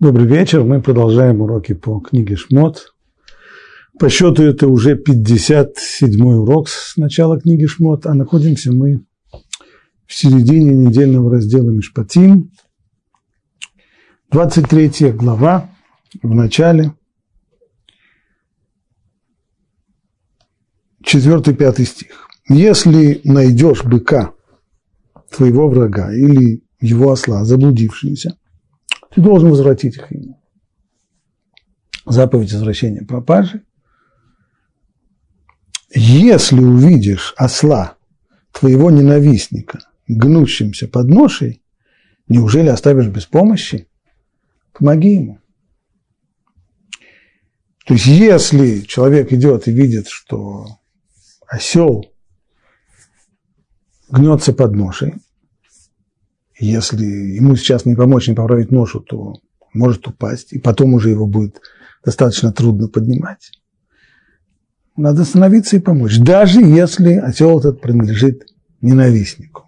Добрый вечер. Мы продолжаем уроки по книге Шмот. По счету это уже 57-й урок с начала книги Шмот, а находимся мы в середине недельного раздела Мишпатим. 23 глава в начале. 4-5 стих. Если найдешь быка твоего врага или его осла, заблудившегося, ты должен возвратить их ему. Заповедь возвращения пропажи. Если увидишь осла твоего ненавистника, гнущимся под ношей, неужели оставишь без помощи? Помоги ему. То есть, если человек идет и видит, что осел гнется под ношей, если ему сейчас не помочь, не поправить ношу, то может упасть, и потом уже его будет достаточно трудно поднимать. Надо остановиться и помочь, даже если осел этот принадлежит ненавистнику.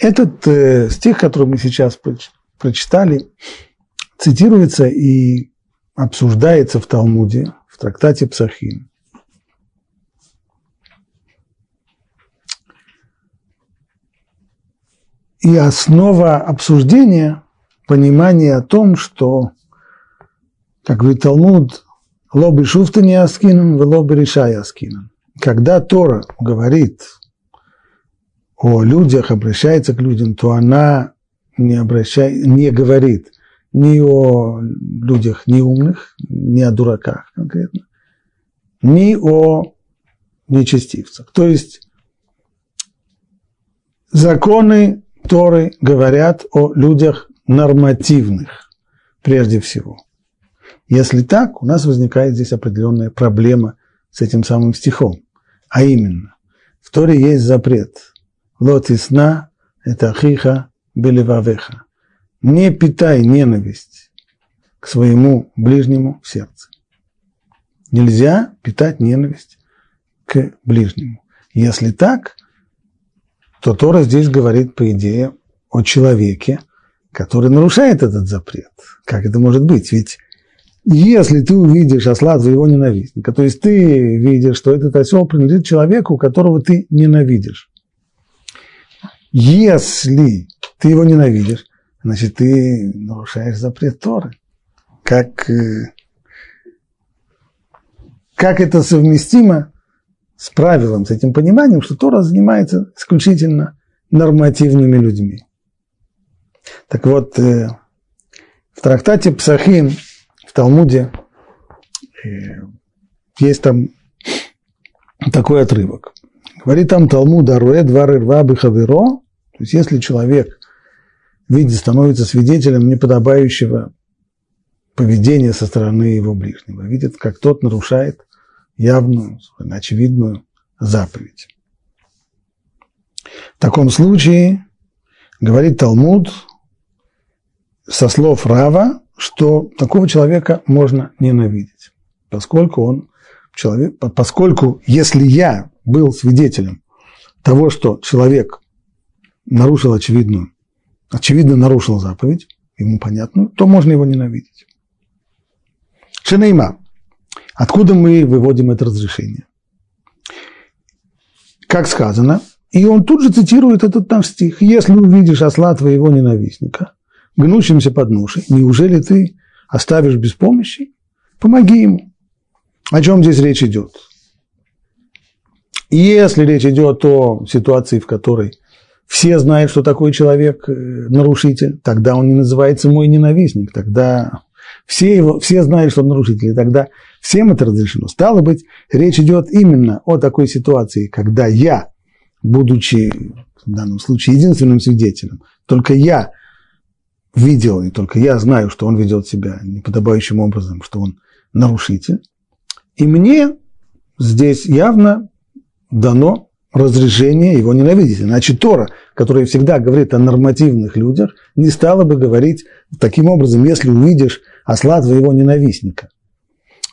Этот э, стих, который мы сейчас прочитали, цитируется и обсуждается в Талмуде, в трактате Псахим. И основа обсуждения – понимание о том, что, как говорит Талмуд, лоби шуфта не аскинан, лоби решай аскинан. Когда Тора говорит о людях, обращается к людям, то она не, обращает, не говорит ни о людях неумных, ни о дураках конкретно, ни о нечестивцах. То есть законы Торы говорят о людях нормативных, прежде всего. Если так, у нас возникает здесь определенная проблема с этим самым стихом. А именно, в Торе есть запрет. Лотисна – это ахиха белевавеха. Не питай ненависть к своему ближнему в сердце. Нельзя питать ненависть к ближнему. Если так, то Тора здесь говорит, по идее, о человеке, который нарушает этот запрет. Как это может быть? Ведь если ты увидишь осла твоего ненавистника, то есть ты видишь, что этот осел принадлежит человеку, которого ты ненавидишь. Если ты его ненавидишь, значит, ты нарушаешь запрет Торы. Как, э, как это совместимо с правилом, с этим пониманием, что Тора занимается исключительно нормативными людьми. Так вот, э, в трактате Псахим, в Талмуде, э, есть там такой отрывок. Говорит там Талмуд Аруэ Двар Ирва Бехаверо, то есть если человек видит, становится свидетелем неподобающего поведения со стороны его ближнего, видит, как тот нарушает явную, очевидную заповедь. В таком случае, говорит Талмуд, со слов Рава, что такого человека можно ненавидеть, поскольку он человек, поскольку если я был свидетелем того, что человек нарушил очевидную, очевидно нарушил заповедь, ему понятную, то можно его ненавидеть. Шенейма. Откуда мы выводим это разрешение? Как сказано, и он тут же цитирует этот там стих. «Если увидишь осла твоего ненавистника, гнущимся под ношей, неужели ты оставишь без помощи? Помоги ему». О чем здесь речь идет? Если речь идет о ситуации, в которой все знают, что такой человек э, нарушитель, тогда он не называется мой ненавистник, тогда все, его, все знают, что он нарушитель, и тогда всем это разрешено. Стало быть, речь идет именно о такой ситуации, когда я, будучи в данном случае единственным свидетелем, только я видел, и только я знаю, что он ведет себя неподобающим образом, что он нарушитель, и мне здесь явно дано разрешение его ненавидеть. Иначе Тора, которая всегда говорит о нормативных людях, не стала бы говорить таким образом, если увидишь осла твоего ненавистника.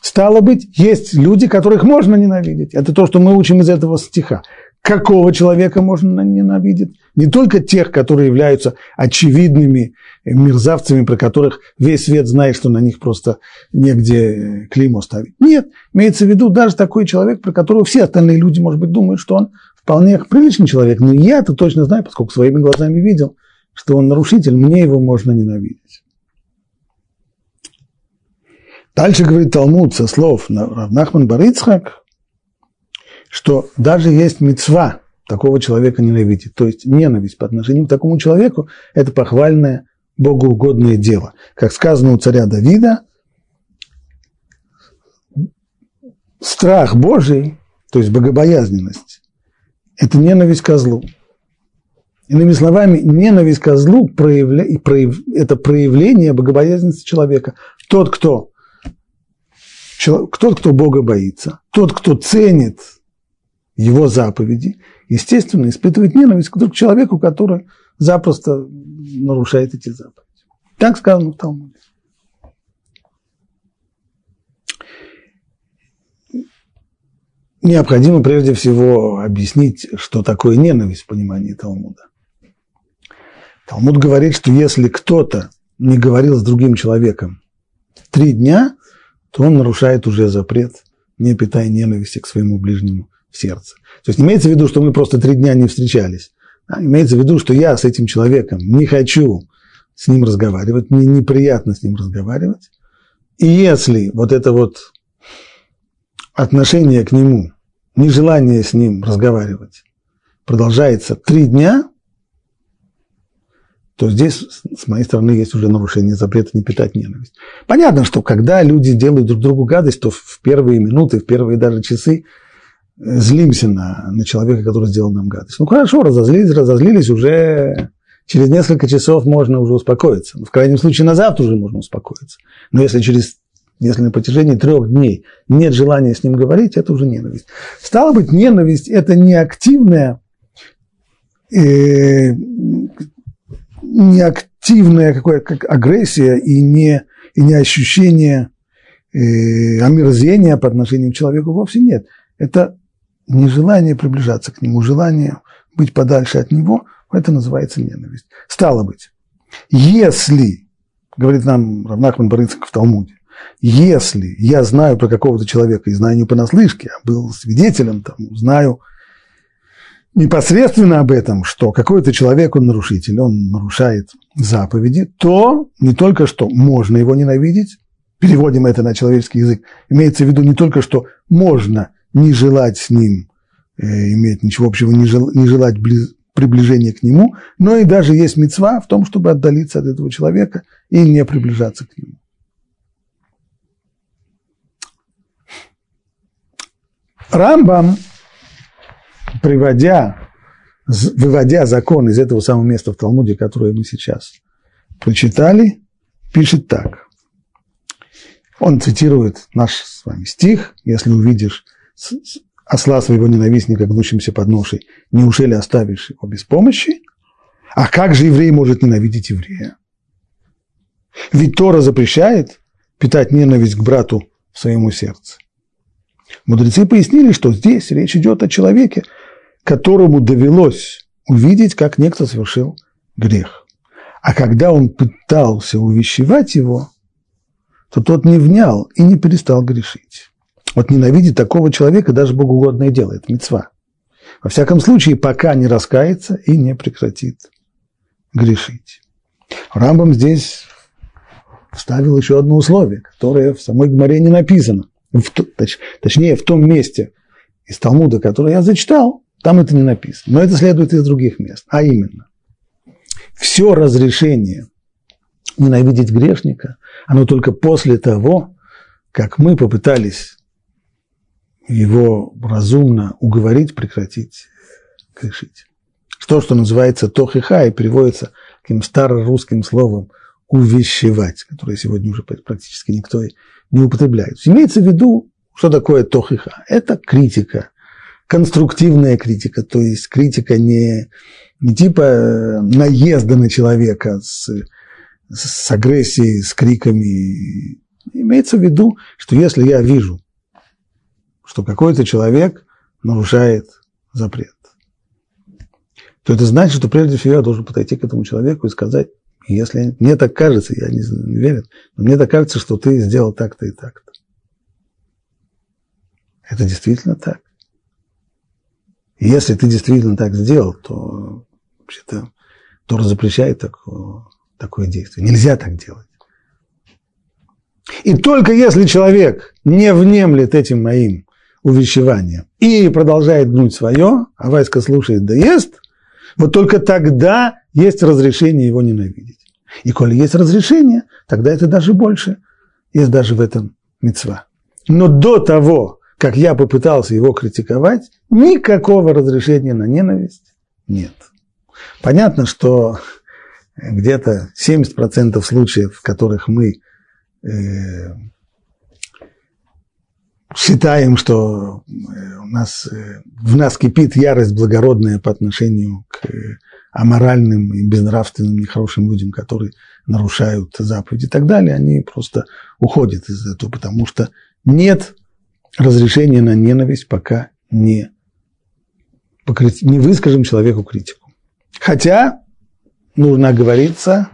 Стало быть, есть люди, которых можно ненавидеть. Это то, что мы учим из этого стиха. какого человека можно ненавидеть? Не только тех, которые являются очевидными мерзавцами, про которых весь свет знает, что на них просто негде клеймо ставить. Нет, имеется в виду даже такой человек, про которого все остальные люди, может быть, думают, что он вполне приличный человек. Но я-то точно знаю, поскольку своими глазами видел, что он нарушитель, мне его можно ненавидеть. Дальше говорит Талмуд со слов Нахман Барыцхак, что даже есть мецва такого человека ненавидеть. То есть ненависть по отношению к такому человеку – это похвальное, богоугодное дело. Как сказано у царя Давида, страх Божий, то есть богобоязненность, это ненависть к злу. Иными словами, ненависть к злу проявля... это проявление богобоязненности человека. Тот, кто тот, кто Бога боится, тот, кто ценит его заповеди, естественно, испытывает ненависть к человеку, который запросто нарушает эти заповеди. Так сказано в Талмуде. Необходимо прежде всего объяснить, что такое ненависть в понимании Талмуда. Талмуд говорит, что если кто-то не говорил с другим человеком три дня, то он нарушает уже запрет, не питая ненависти к своему ближнему в сердце. То есть имеется в виду, что мы просто три дня не встречались. А имеется в виду, что я с этим человеком не хочу с ним разговаривать, мне неприятно с ним разговаривать. И если вот это вот отношение к нему, нежелание с ним разговаривать продолжается три дня, то здесь с моей стороны есть уже нарушение запрета не питать ненависть. Понятно, что когда люди делают друг другу гадость, то в первые минуты, в первые даже часы э, злимся на, на человека, который сделал нам гадость. Ну хорошо, разозлились, разозлились, уже через несколько часов можно уже успокоиться. В крайнем случае на завтра уже можно успокоиться. Но если через если на протяжении трех дней нет желания с ним говорить, это уже ненависть. Стало быть, ненависть – это не активная э, не активная какая как агрессия и не, и не ощущение э, омерзения по отношению к человеку вовсе нет. Это нежелание приближаться к нему, желание быть подальше от него, это называется ненависть. Стало быть, если, говорит нам Равнахман Барыцк в Талмуде, если я знаю про какого-то человека и знаю не понаслышке, а был свидетелем тому, знаю непосредственно об этом, что какой-то человек, он нарушитель, он нарушает заповеди, то не только что можно его ненавидеть, переводим это на человеческий язык, имеется в виду не только что можно не желать с ним, э, иметь ничего общего, не, жел, не желать близ, приближения к нему, но и даже есть мецва в том, чтобы отдалиться от этого человека и не приближаться к нему. Рамбам приводя, выводя закон из этого самого места в Талмуде, которое мы сейчас прочитали, пишет так. Он цитирует наш с вами стих, если увидишь осла своего ненавистника, гнущимся под ношей, неужели оставишь его без помощи? А как же еврей может ненавидеть еврея? Ведь Тора запрещает питать ненависть к брату в своему сердце. Мудрецы пояснили, что здесь речь идет о человеке, которому довелось увидеть, как некто совершил грех. А когда он пытался увещевать его, то тот не внял и не перестал грешить. Вот ненавидеть такого человека даже богоугодное дело, это мецва. Во всяком случае, пока не раскается и не прекратит грешить. Рамбам здесь вставил еще одно условие, которое в самой Гмаре не написано. В, точ, точнее, в том месте из Талмуда, который я зачитал, там это не написано. Но это следует из других мест. А именно, все разрешение ненавидеть грешника, оно только после того, как мы попытались его разумно уговорить, прекратить грешить. То, что называется тохиха и переводится таким старорусским словом увещевать, которое сегодня уже практически никто не употребляет. Имеется в виду, что такое тохиха? Это критика, конструктивная критика, то есть критика не, не типа э, наезда на человека с, с агрессией, с криками. Имеется в виду, что если я вижу, что какой-то человек нарушает запрет, то это значит, что прежде всего я должен подойти к этому человеку и сказать, если мне так кажется, я не, не верю, но мне так кажется, что ты сделал так-то и так-то. Это действительно так. И если ты действительно так сделал, то вообще-то Тора запрещает такое, такое действие. Нельзя так делать. И только если человек не внемлет этим моим увещеванием и продолжает гнуть свое, а Васька слушает да ест, вот только тогда есть разрешение его ненавидеть. И коли есть разрешение, тогда это даже больше. Есть даже в этом мецва. Но до того, как я попытался его критиковать, никакого разрешения на ненависть нет. Понятно, что где-то 70% случаев, в которых мы э, считаем, что э, у нас, э, в нас кипит ярость благородная по отношению к аморальным и безнравственным, нехорошим людям, которые нарушают заповеди и так далее, они просто уходят из этого, потому что нет разрешения на ненависть, пока не, не выскажем человеку критику. Хотя нужно оговориться,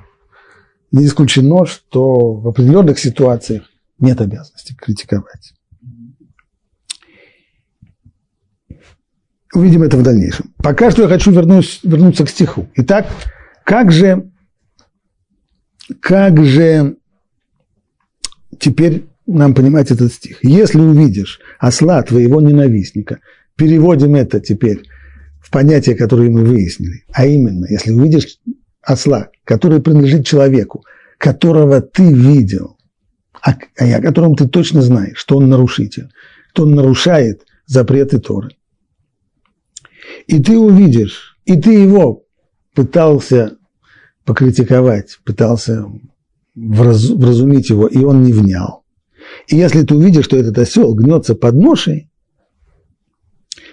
не исключено, что в определенных ситуациях нет обязанности критиковать. Увидим это в дальнейшем. Пока что я хочу вернусь, вернуться к стиху. Итак, как же, как же теперь нам понимать этот стих? Если увидишь осла твоего ненавистника, переводим это теперь в понятие, которое мы выяснили, а именно, если увидишь осла, который принадлежит человеку, которого ты видел, а, а о котором ты точно знаешь, что он нарушитель, что он нарушает запреты Торы, и ты увидишь, и ты его пытался покритиковать, пытался враз, вразумить его, и он не внял. И если ты увидишь, что этот осел гнется под ношей,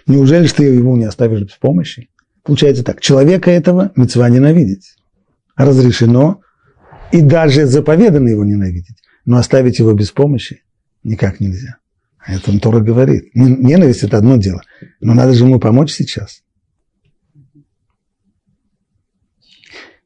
неужели ты его не оставишь без помощи? Получается так, человека этого мецва ненавидеть. Разрешено и даже заповедано его ненавидеть, но оставить его без помощи никак нельзя. А это он Тора говорит. Ненависть – это одно дело, но надо же ему помочь сейчас.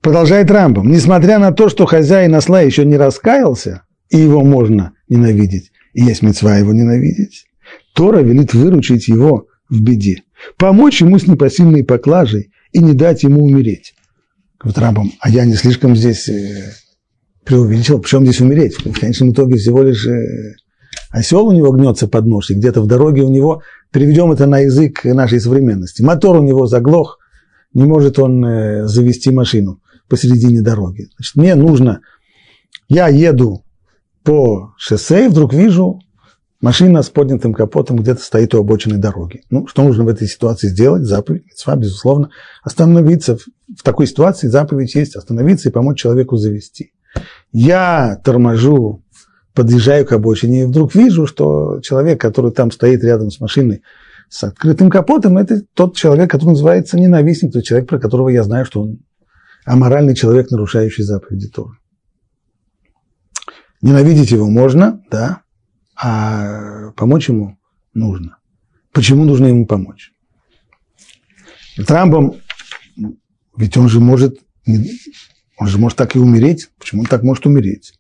Продолжает Рамбом. Несмотря на то, что хозяин осла еще не раскаялся, и его можно ненавидеть, и есть мецва его ненавидеть, Тора велит выручить его в беде, помочь ему с непосильной поклажей и не дать ему умереть. Говорит Рамбом, а я не слишком здесь э, преувеличил, причем здесь умереть? В конечном итоге всего лишь э, осел у него гнется под нож, и где-то в дороге у него, переведем это на язык нашей современности, мотор у него заглох, не может он э, завести машину посередине дороги. Значит, мне нужно, я еду по шоссе и вдруг вижу, машина с поднятым капотом где-то стоит у обочины дороги. Ну, что нужно в этой ситуации сделать? Заповедь, митцва, безусловно, остановиться. В такой ситуации заповедь есть остановиться и помочь человеку завести. Я торможу, подъезжаю к обочине и вдруг вижу, что человек, который там стоит рядом с машиной с открытым капотом, это тот человек, который называется ненавистник, тот человек, про которого я знаю, что он аморальный человек, нарушающий заповеди Торы. Ненавидеть его можно, да, а помочь ему нужно. Почему нужно ему помочь? Трампом, ведь он же может, он же может так и умереть. Почему он так может умереть?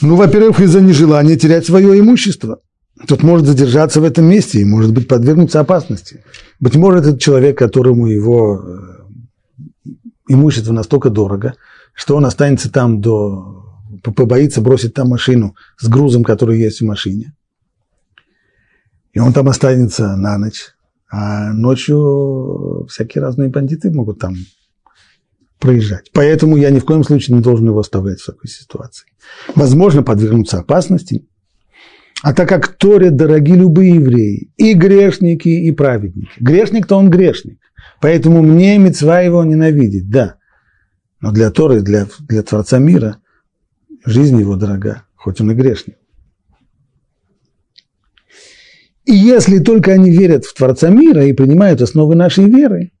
Ну, во-первых, из-за нежелания терять свое имущество. Тот может задержаться в этом месте и может быть подвергнуться опасности. Быть может, это человек, которому его э, имущество настолько дорого, что он останется там до... побоится бросить там машину с грузом, который есть в машине. И он там останется на ночь. А ночью всякие разные бандиты могут там проезжать. Поэтому я ни в коем случае не должен его оставлять в такой ситуации. Возможно, подвергнуться опасности. А так как Торе дороги любые евреи, и грешники, и праведники. Грешник-то он грешник. Поэтому мне мецва его ненавидеть, да. Но для Торы, для, для Творца мира, жизнь его дорога, хоть он и грешник. И если только они верят в Творца мира и принимают основы нашей веры,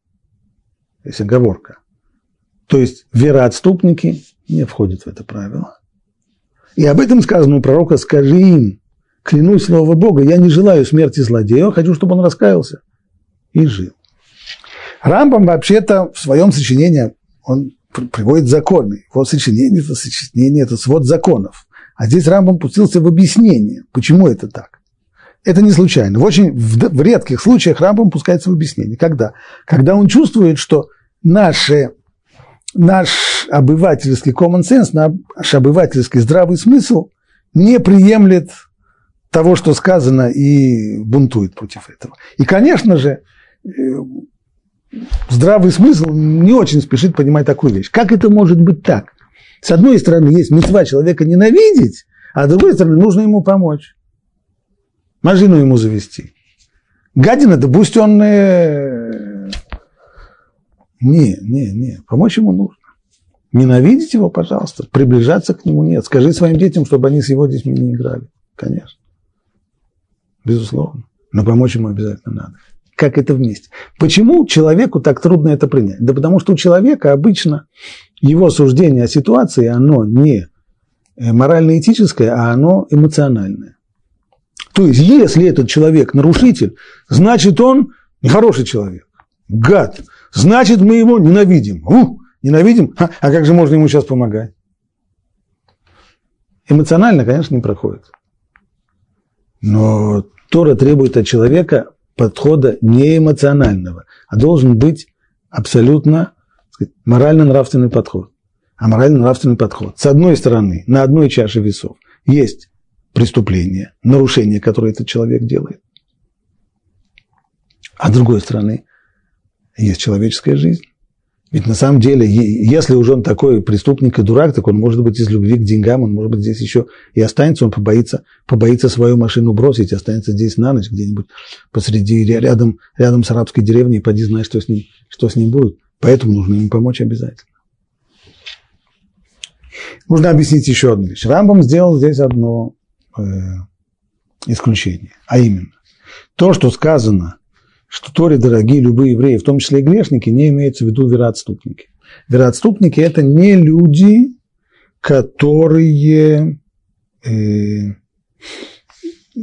есть оговорка, то есть вероотступники не входят в это правило. И об этом сказано у пророка, скажи им, клянусь слово Бога, я не желаю смерти злодея, хочу, чтобы он раскаялся и жил. Рамбам вообще-то в своем сочинении, он приводит законы. Его сочинение – это сочинение, это свод законов. А здесь Рамбам пустился в объяснение, почему это так. Это не случайно. В очень в, редких случаях Рамбам пускается в объяснение. Когда? Когда он чувствует, что наши, наш обывательский common sense, наш обывательский здравый смысл не приемлет того, что сказано, и бунтует против этого. И, конечно же, э, здравый смысл не очень спешит понимать такую вещь. Как это может быть так? С одной стороны, есть мецва человека ненавидеть, а с другой стороны, нужно ему помочь. Машину ему завести. Гадина, да он... Не, не, не, помочь ему нужно. Ненавидеть его, пожалуйста, приближаться к нему нет. Скажи своим детям, чтобы они с его детьми не играли. Конечно. Безусловно. Но помочь ему обязательно надо. Как это вместе? Почему человеку так трудно это принять? Да потому что у человека обычно его суждение о ситуации, оно не э, морально-этическое, а оно эмоциональное. То есть, если этот человек нарушитель, значит, он нехороший человек, гад. Значит, мы его ненавидим. У, ненавидим? А, а как же можно ему сейчас помогать? Эмоционально, конечно, не проходит. Но Тора требует от человека подхода не эмоционального, а должен быть абсолютно морально-нравственный подход. А морально-нравственный подход. С одной стороны, на одной чаше весов есть преступление, нарушение, которое этот человек делает. А с другой стороны, есть человеческая жизнь. Ведь на самом деле, если уже он такой преступник и дурак, так он может быть из любви к деньгам, он может быть здесь еще и останется, он побоится, побоится свою машину бросить, останется здесь на ночь где-нибудь посреди, рядом, рядом с арабской деревней, поди знай, что с ним, что с ним будет. Поэтому нужно ему помочь обязательно. Нужно объяснить еще одну вещь. Рамбам сделал здесь одно э, исключение, а именно то, что сказано, что Торе дорогие любые евреи, в том числе и грешники, не имеется в виду вероотступники. Вероотступники – это не люди, которые, э,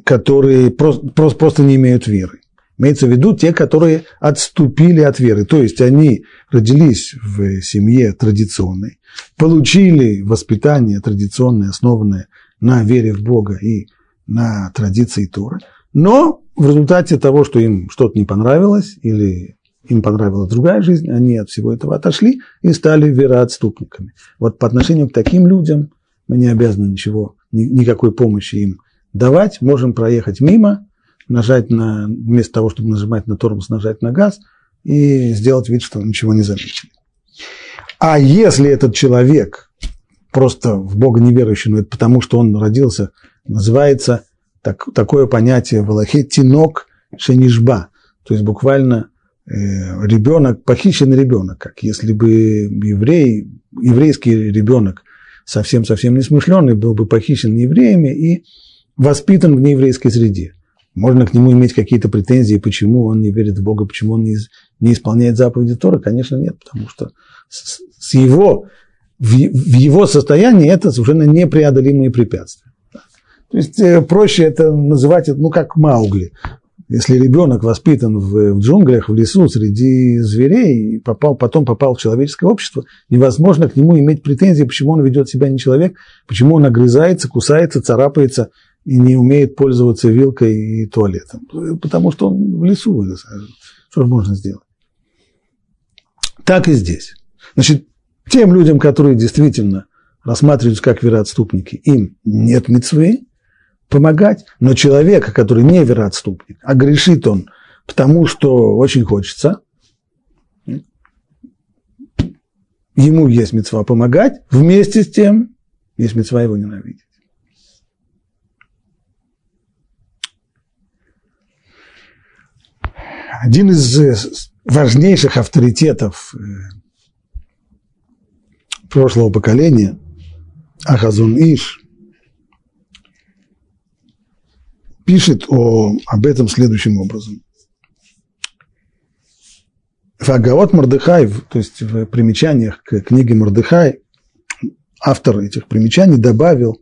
которые просто, просто, просто не имеют веры. Имеется в виду те, которые отступили от веры. То есть они родились в семье традиционной, получили воспитание традиционное, основанное на вере в Бога и на традиции Торы, но в результате того, что им что-то не понравилось или им понравилась другая жизнь, они от всего этого отошли и стали вероотступниками. Вот по отношению к таким людям мы не обязаны ничего, никакой помощи им давать, можем проехать мимо, нажать на, вместо того, чтобы нажимать на тормоз, нажать на газ и сделать вид, что ничего не заметили. А если этот человек просто в Бога неверующий, но это потому, что он родился, называется так, такое понятие в Аллахе тинок шенишба, то есть буквально э, ребенок, похищенный ребенок, как если бы еврей, еврейский ребенок совсем-совсем несмышленый был бы похищен евреями и воспитан в нееврейской среде. Можно к нему иметь какие-то претензии, почему он не верит в Бога, почему он не, не исполняет заповеди Тора? Конечно, нет, потому что с, с его, в, в его состоянии это совершенно непреодолимые препятствия. То есть э, проще это называть, ну, как Маугли. Если ребенок воспитан в, в джунглях, в лесу, среди зверей, и попал, потом попал в человеческое общество, невозможно к нему иметь претензии, почему он ведет себя не человек, почему он огрызается, кусается, царапается и не умеет пользоваться вилкой и туалетом. Потому что он в лесу вырос. Что же можно сделать? Так и здесь. Значит, тем людям, которые действительно рассматриваются как вероотступники, им нет мецвы помогать, но человека, который не вероотступник, а грешит он потому, что очень хочется, ему есть мецва помогать, вместе с тем есть мецва его ненавидеть. один из э, важнейших авторитетов э, прошлого поколения, Ахазун Иш, пишет о, об этом следующим образом. Фагаот Мордыхай, то есть в примечаниях к книге Мордыхай, автор этих примечаний добавил,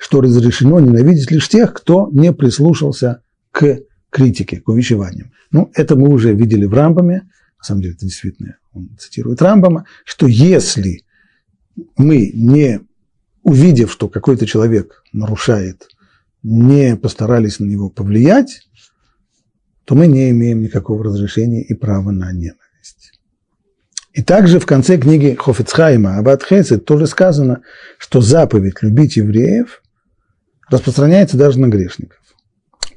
что разрешено ненавидеть лишь тех, кто не прислушался к критике, к увещеваниям. Ну, это мы уже видели в Рамбаме, на самом деле это действительно, он цитирует Рамбама, что если мы не, увидев, что какой-то человек нарушает, не постарались на него повлиять, то мы не имеем никакого разрешения и права на ненависть. И также в конце книги Хофицхайма Аббат Хесед тоже сказано, что заповедь любить евреев распространяется даже на грешников.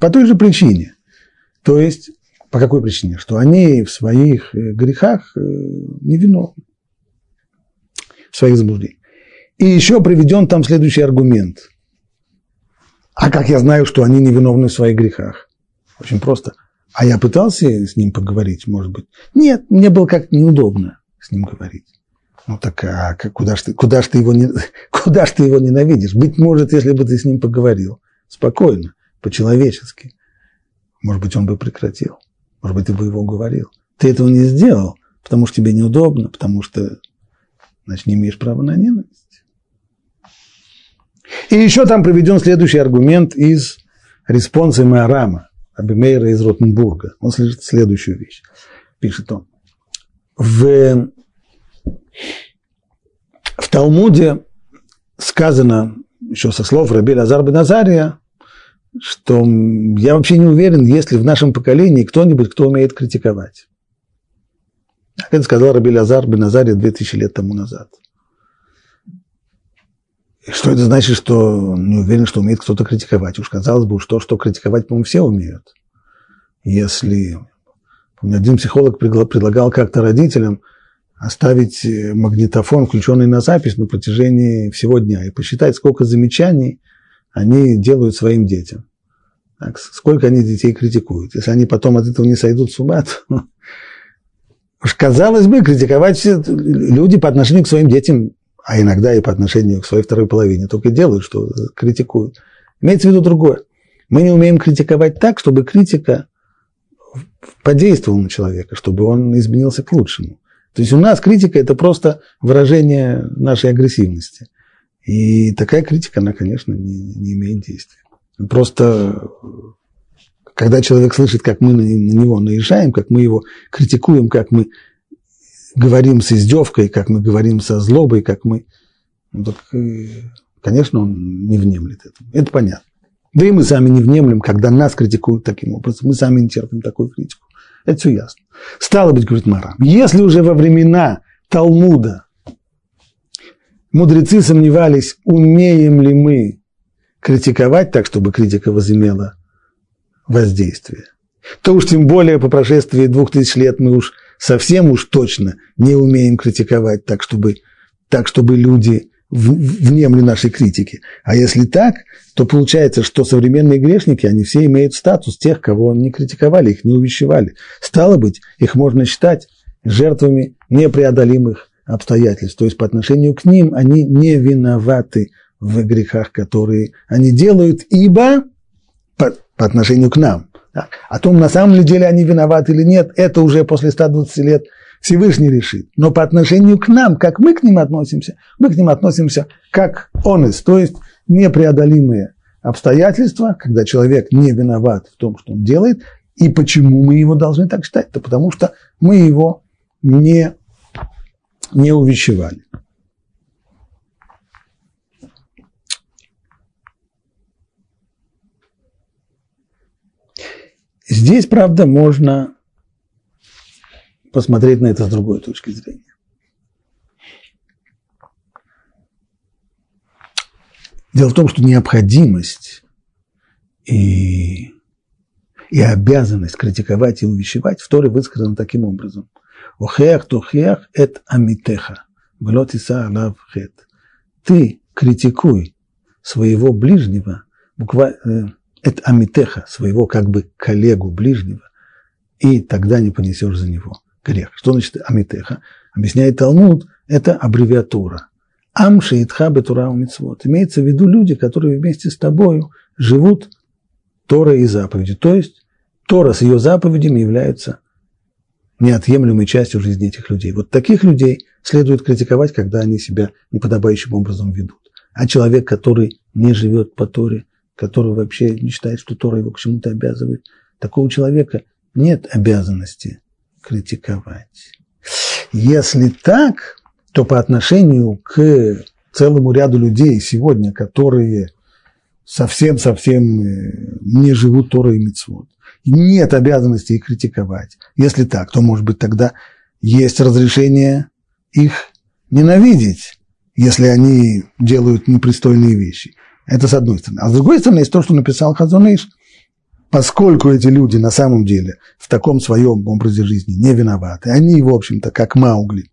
По той же причине. То есть, по какой причине? Что они в своих э, грехах э, невиновны. В своих заблуждениях. И еще приведен там следующий аргумент. А как я знаю, что они невиновны в своих грехах? Очень просто. А я пытался с ним поговорить, может быть? Нет, мне было как-то неудобно с ним говорить. Ну так а куда ж ты, куда ж ты, его, не, куда ж ты его ненавидишь? Быть может, если бы ты с ним поговорил спокойно, по-человечески, может быть, он бы прекратил. Может быть, ты бы его уговорил. Ты этого не сделал, потому что тебе неудобно, потому что, значит, не имеешь права на ненависть. И еще там приведен следующий аргумент из респонса Маарама, раби Меира из Ротенбурга. Он слышит следующую вещь. Пишет он. В, в Талмуде сказано, еще со слов Раби Лазар бен Азария, что я вообще не уверен, есть ли в нашем поколении кто-нибудь, кто умеет критиковать. Это сказал Раби Лазар бен Азария 2000 лет тому назад. Что это значит, что не уверен, что умеет кто-то критиковать? Уж казалось бы, что, что критиковать, по-моему, все умеют. Если Помню, один психолог предлагал как-то родителям оставить э, магнитофон, включенный на запись, на протяжении всего дня и посчитать, сколько замечаний они делают своим детям. Так, сколько они детей критикуют. Если они потом от этого не сойдут с ума, то уж казалось бы, критиковать люди по отношению к своим детям, а иногда и по отношению к своей второй половине, только делают, что критикуют. Имеется в виду другое. Мы не умеем критиковать так, чтобы критика подействовал на человека, чтобы он изменился к лучшему. То есть у нас критика – это просто выражение нашей агрессивности. И такая критика, она, конечно, не, не имеет действия. Просто когда человек слышит, как мы на него наезжаем, как мы его критикуем, как мы говорим с издевкой, как мы говорим со злобой, как мы... Ну, так, э, конечно, он не внемлет этому. Это понятно. Да и мы сами не внемлем, когда нас критикуют таким образом. Мы сами не терпим такую критику. Это все ясно. Стало быть, говорит Мара, если уже во времена Талмуда мудрецы сомневались, умеем ли мы критиковать так, чтобы критика возымела воздействие, то уж тем более по прошествии двух тысяч лет мы уж совсем уж точно не умеем критиковать так, чтобы, так, чтобы люди внемли нашей критики. А если так, то получается, что современные грешники, они все имеют статус тех, кого не критиковали, их не увещевали. Стало быть, их можно считать жертвами непреодолимых обстоятельств. То есть по отношению к ним они не виноваты в грехах, которые они делают, ибо по, по отношению к нам. Так. О том, на самом деле они виноваты или нет, это уже после 120 лет Всевышний решит. Но по отношению к нам, как мы к ним относимся, мы к ним относимся как honest, то есть непреодолимые обстоятельства, когда человек не виноват в том, что он делает, и почему мы его должны так считать? Да потому что мы его не, не увещевали. Здесь, правда, можно посмотреть на это с другой точки зрения. Дело в том, что необходимость и, и обязанность критиковать и увещевать в Торе высказана таким образом. Охех тохех эт амитеха, влотиса алав хет. Ты критикуй своего ближнего, буквально, эт амитеха, своего как бы коллегу ближнего, и тогда не понесешь за него грех. Что значит амитеха? Объясняет Талмуд, это аббревиатура. Амши итха бетура мицвод. Имеется в виду люди, которые вместе с тобою живут Тора и заповеди. То есть Тора с ее заповедями являются неотъемлемой частью жизни этих людей. Вот таких людей следует критиковать, когда они себя неподобающим образом ведут. А человек, который не живет по Торе, который вообще не считает, что Тора его к чему-то обязывает, такого человека нет обязанности критиковать. Если так, то по отношению к целому ряду людей сегодня, которые совсем-совсем э, не живут Торой и Митцвот, нет обязанности их критиковать. Если так, то, может быть, тогда есть разрешение их ненавидеть, если они делают непристойные вещи. Это с одной стороны. А с другой стороны, есть то, что написал Хазуныш, поскольку эти люди на самом деле в таком своем образе жизни не виноваты, они, в общем-то, как Маугли,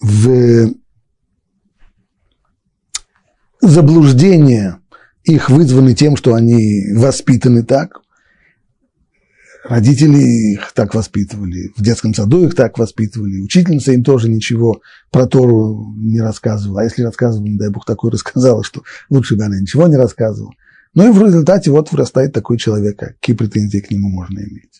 в заблуждение их вызваны тем, что они воспитаны так, Родители их так воспитывали, в детском саду их так воспитывали, учительница им тоже ничего про Тору не рассказывала. А если рассказывала, не дай Бог, такое рассказала, что лучше бы она ничего не рассказывала. Ну и в результате вот вырастает такой человек, какие претензии к нему можно иметь.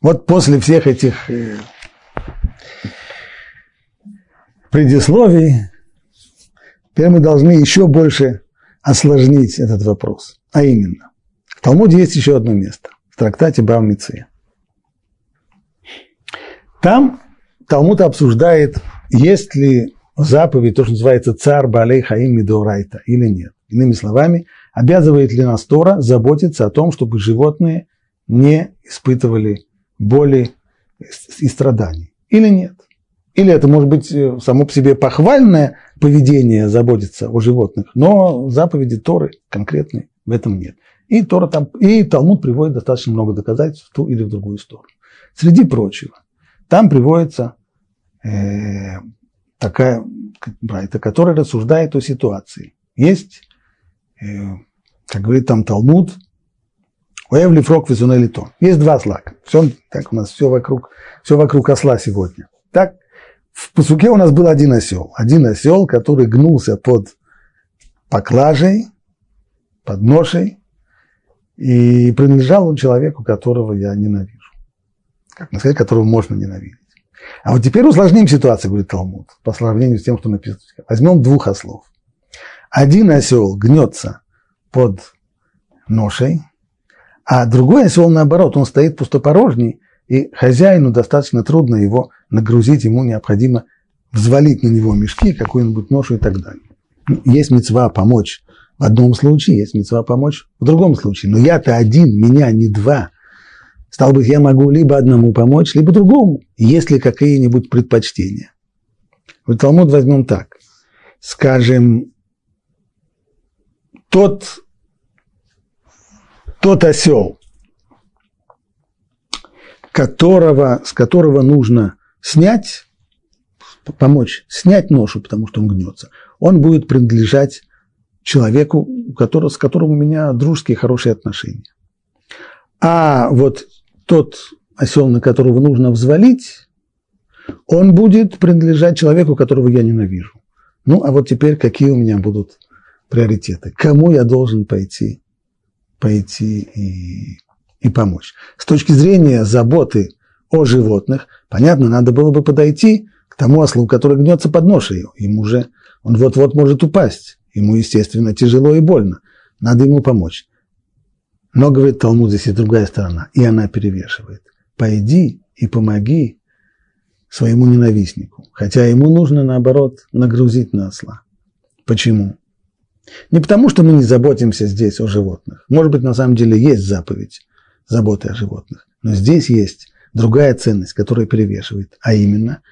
Вот после всех этих э, предисловий теперь мы должны еще больше осложнить этот вопрос. А именно, в Талмуде есть еще одно место, в трактате Бавмицы. Там Талмуд обсуждает, есть ли заповедь, то, что называется царь Балей Хаим Мидорайта или нет. Иными словами, обязывает ли нас Тора заботиться о том, чтобы животные не испытывали боли и страданий или нет. Или это может быть э, само по себе похвальное поведение заботиться о животных, но заповеди Торы конкретной в этом нет. И, Тора там, и Талмуд приводит достаточно много доказательств в ту или в другую сторону. Среди прочего, там приводится э, такая брайта, которая рассуждает о ситуации. Есть, э, как говорит там Талмуд, Уэвли фрок визунелитон. Есть два осла. Все, так у нас все вокруг, все вокруг осла сегодня. Так, в Пасуке у нас был один осел. Один осел, который гнулся под поклажей, под ношей, и принадлежал он человеку, которого я ненавижу. Как мы сказать, которого можно ненавидеть. А вот теперь усложним ситуацию, говорит Талмуд, по сравнению с тем, что написано. Возьмем двух ослов. Один осел гнется под ношей, а другой осел, наоборот, он стоит пустопорожний, и хозяину достаточно трудно его нагрузить, ему необходимо взвалить на него мешки, какую-нибудь ношу и так далее. Есть мецва помочь в одном случае, есть мецва помочь в другом случае. Но я-то один, меня не два. Стал быть, я могу либо одному помочь, либо другому, есть ли какие-нибудь предпочтения. Вот Талмуд возьмем так. Скажем, тот, тот осел, которого, с которого нужно снять, помочь снять ношу, потому что он гнется, он будет принадлежать человеку, который, с которым у меня дружеские хорошие отношения. А вот тот осел, на которого нужно взвалить, он будет принадлежать человеку, которого я ненавижу. Ну, а вот теперь какие у меня будут приоритеты? Кому я должен пойти, пойти и и помочь. С точки зрения заботы о животных, понятно, надо было бы подойти к тому ослу, который гнется под ношей. Ему уже, он вот-вот может упасть. Ему, естественно, тяжело и больно. Надо ему помочь. Но, говорит Талмуд, здесь есть другая сторона, и она перевешивает. Пойди и помоги своему ненавистнику. Хотя ему нужно, наоборот, нагрузить на осла. Почему? Не потому, что мы не заботимся здесь о животных. Может быть, на самом деле есть заповедь заботы о животных. Но здесь есть другая ценность, которая перевешивает, а именно,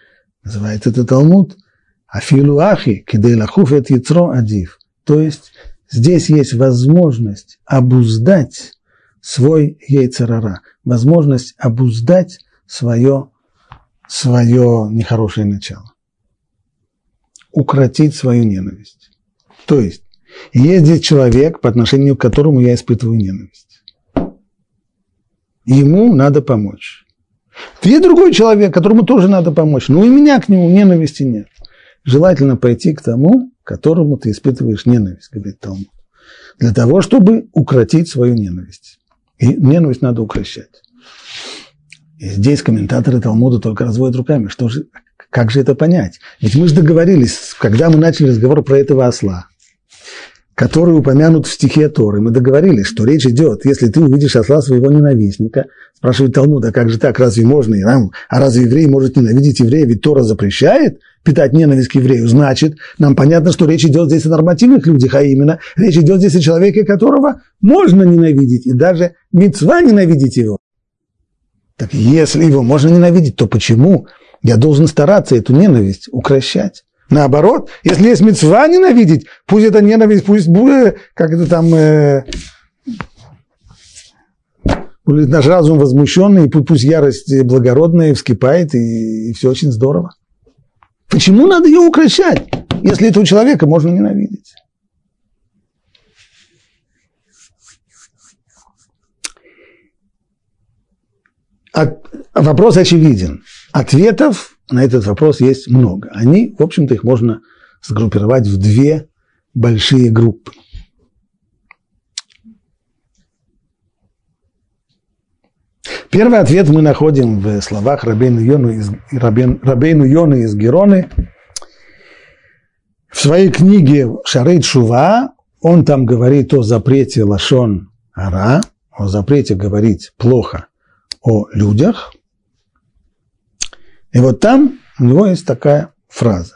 называется это Талмуд, Афилу Ахи, Кидейлахуф et Яцро Адив. То есть здесь есть возможность обуздать свой яйцерара, возможность обуздать свое, свое нехорошее начало, укротить свою ненависть. То есть есть здесь человек, по отношению к которому я испытываю ненависть ему надо помочь. Есть другой человек, которому тоже надо помочь, но и меня к нему ненависти нет. Желательно пойти к тому, которому ты испытываешь ненависть, говорит Талмуд, для того, чтобы укротить свою ненависть. И ненависть надо укращать. И здесь комментаторы Талмуда только разводят руками. Что же, как же это понять? Ведь мы же договорились, когда мы начали разговор про этого осла, который упомянут в стихе Торы. Мы договорились, что речь идет, если ты увидишь осла своего ненавистника, спрашивает Талмуд, а как же так, разве можно? А разве еврей может ненавидеть еврея? Ведь Тора запрещает питать ненависть к еврею. Значит, нам понятно, что речь идет здесь о нормативных людях, а именно речь идет здесь о человеке, которого можно ненавидеть, и даже мецва ненавидеть его. Так если его можно ненавидеть, то почему я должен стараться эту ненависть укращать? Наоборот, если есть мецва ненавидеть, пусть это ненависть, пусть будет, как это там, э, наш разум возмущенный, пусть ярость благородная вскипает, и, и все очень здорово. Почему надо ее укращать, если этого человека можно ненавидеть? От, вопрос очевиден. Ответов на этот вопрос есть много. Они, в общем-то, их можно сгруппировать в две большие группы. Первый ответ мы находим в словах Рабейну Йону из, Рабейн, Рабейну Йону из Героны. В своей книге Шарейт Шува он там говорит о запрете Лашон Ара, о запрете говорить плохо о людях. И вот там у него есть такая фраза.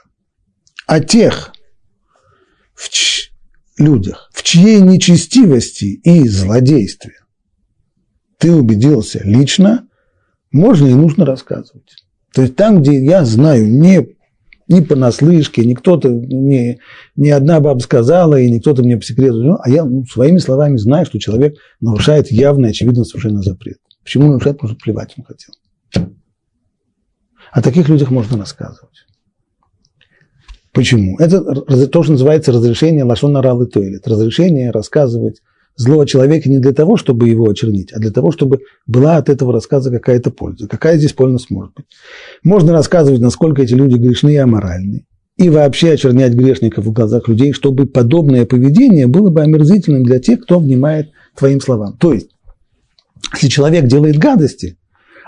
О тех в ч... людях, в чьей нечестивости и злодействе ты убедился лично, можно и нужно рассказывать. То есть там, где я знаю не, не понаслышке, не кто-то, не, не одна баба сказала, и не кто-то мне по секрету, а я ну, своими словами знаю, что человек нарушает явно, очевидно, совершенно запрет. Почему нарушает, может, плевать он хотел. О таких людях можно рассказывать. Почему? Это то, что называется разрешение лашона ралы тойлет. Разрешение рассказывать злого человека не для того, чтобы его очернить, а для того, чтобы была от этого рассказа какая-то польза. Какая здесь польза может быть? Можно рассказывать, насколько эти люди грешны и аморальны, и вообще очернять грешников в глазах людей, чтобы подобное поведение было бы омерзительным для тех, кто внимает твоим словам. То есть, если человек делает гадости,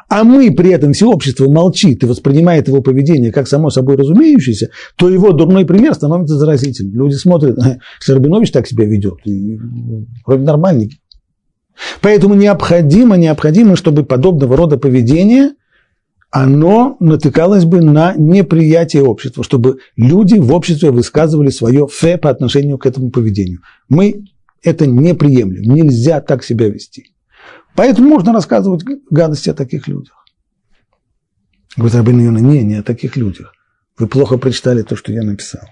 а мы при этом все общество молчит и воспринимает его поведение как само собой разумеющееся, то его дурной пример становится заразительным. Люди смотрят, что Рабинович так себя ведет, и вроде нормальный. Поэтому необходимо, необходимо, чтобы подобного рода поведение, оно натыкалось бы на неприятие общества, чтобы люди в обществе высказывали свое фе по отношению к этому поведению. Мы это не приемлем, нельзя так себя вести. Поэтому можно рассказывать гадости о таких людях. Говорит Рабин Юна, не, не о таких людях. Вы плохо прочитали то, что я написал.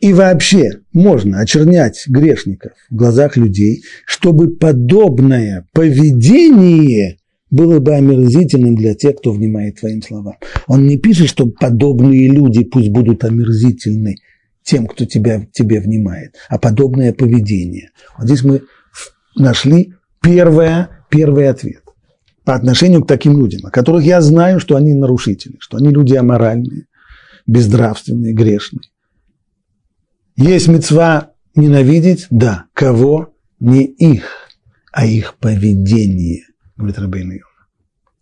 И вообще можно очернять грешников в глазах людей, чтобы подобное поведение было бы омерзительным для тех, кто внимает твоим словам. Он не пишет, что подобные люди пусть будут омерзительны тем, кто тебя, тебе внимает, а подобное поведение. Вот здесь мы нашли первое, первый ответ по отношению к таким людям, о которых я знаю, что они нарушители, что они люди аморальные, безнравственные, грешные. Есть мецва ненавидеть? Да. Кого? Не их, а их поведение, говорит Рабейн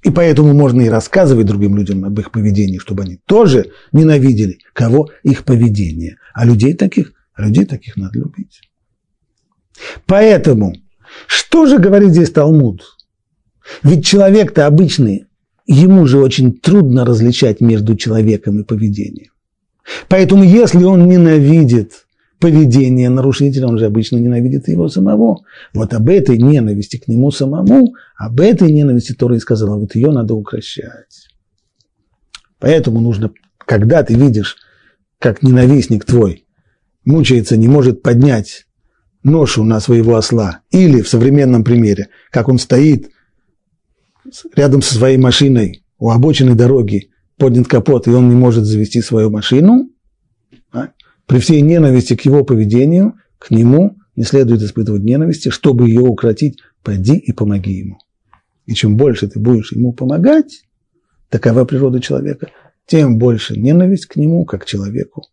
И поэтому можно и рассказывать другим людям об их поведении, чтобы они тоже ненавидели. Кого? Их поведение. А людей таких, людей таких надо любить. Поэтому что же говорит здесь Талмуд? Ведь человек-то обычный, ему же очень трудно различать между человеком и поведением. Поэтому если он ненавидит поведение нарушителя, он же обычно ненавидит его самого. Вот об этой ненависти к нему самому, об этой ненависти Тора и сказала, вот ее надо укращать. Поэтому нужно, когда ты видишь, как ненавистник твой мучается, не может поднять ношу на своего осла, или в современном примере, как он стоит рядом со своей машиной у обочины дороги, поднят капот, и он не может завести свою машину, а, при всей ненависти к его поведению, к нему не следует испытывать ненависти, чтобы ее укротить, пойди и помоги ему. И чем больше ты будешь ему помогать, такова природа человека, тем больше ненависть к нему, как человеку,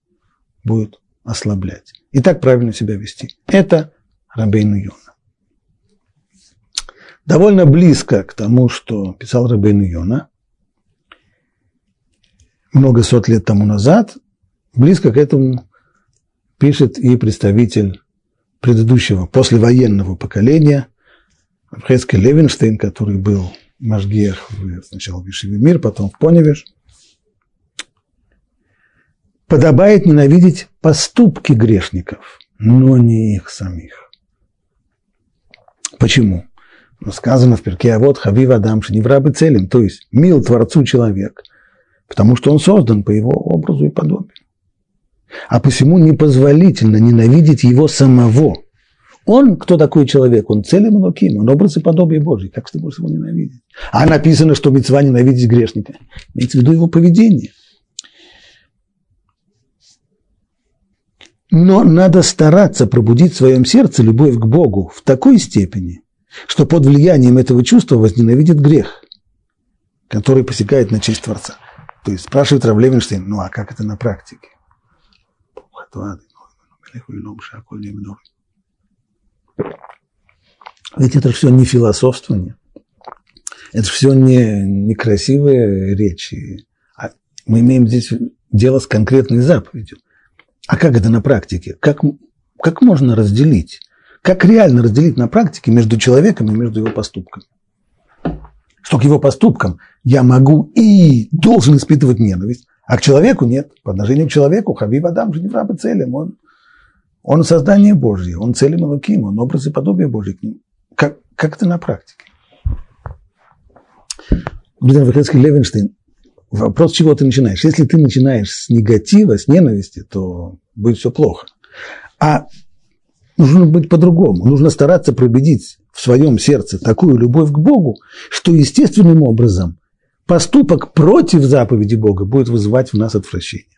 будет ослаблять. И так правильно себя вести. Это Рабейн Йона. Довольно близко к тому, что писал Рабейн Йона, много сот лет тому назад, близко к этому пишет и представитель предыдущего послевоенного поколения, Хескель Левинштейн, который был Машгех сначала в Ишиве Мир, потом в Поневиш. Подобает ненавидеть поступки грешников, но не их самих. Почему? Ну, сказано в перке, а вот Хавив Адам Шеневрабы целим, то есть мил Творцу человек, потому что он создан по его образу и подобию. А посему непозволительно ненавидеть его самого. Он, кто такой человек? Он целым Луким, он образ и подобие Божий. Как ты можешь его ненавидеть? А написано, что мецва ненавидеть грешника. Имеется в виду его поведение. Но надо стараться пробудить в своем сердце любовь к Богу в такой степени, что под влиянием этого чувства возненавидит грех, который посягает на честь Творца. То есть спрашивает Рав ну а как это на практике? Ведь это все не философствование, это все не, не красивые речи. А мы имеем здесь дело с конкретной заповедью. А как это на практике? Как, как можно разделить? Как реально разделить на практике между человеком и между его поступками? Что к его поступкам я могу и должен испытывать ненависть, а к человеку нет. По отношению к человеку Хабиб Адам же не рабы целям. Он, он создание Божье, он целым Луким, он образ и подобие Божье к ним. Как, как это на практике? Гуден Вахецкий Левинштейн, вопрос, чего ты начинаешь? Если ты начинаешь с негатива, с ненависти, то будет все плохо. А нужно быть по-другому. Нужно стараться пробедить в своем сердце такую любовь к Богу, что естественным образом поступок против заповеди Бога будет вызывать в нас отвращение.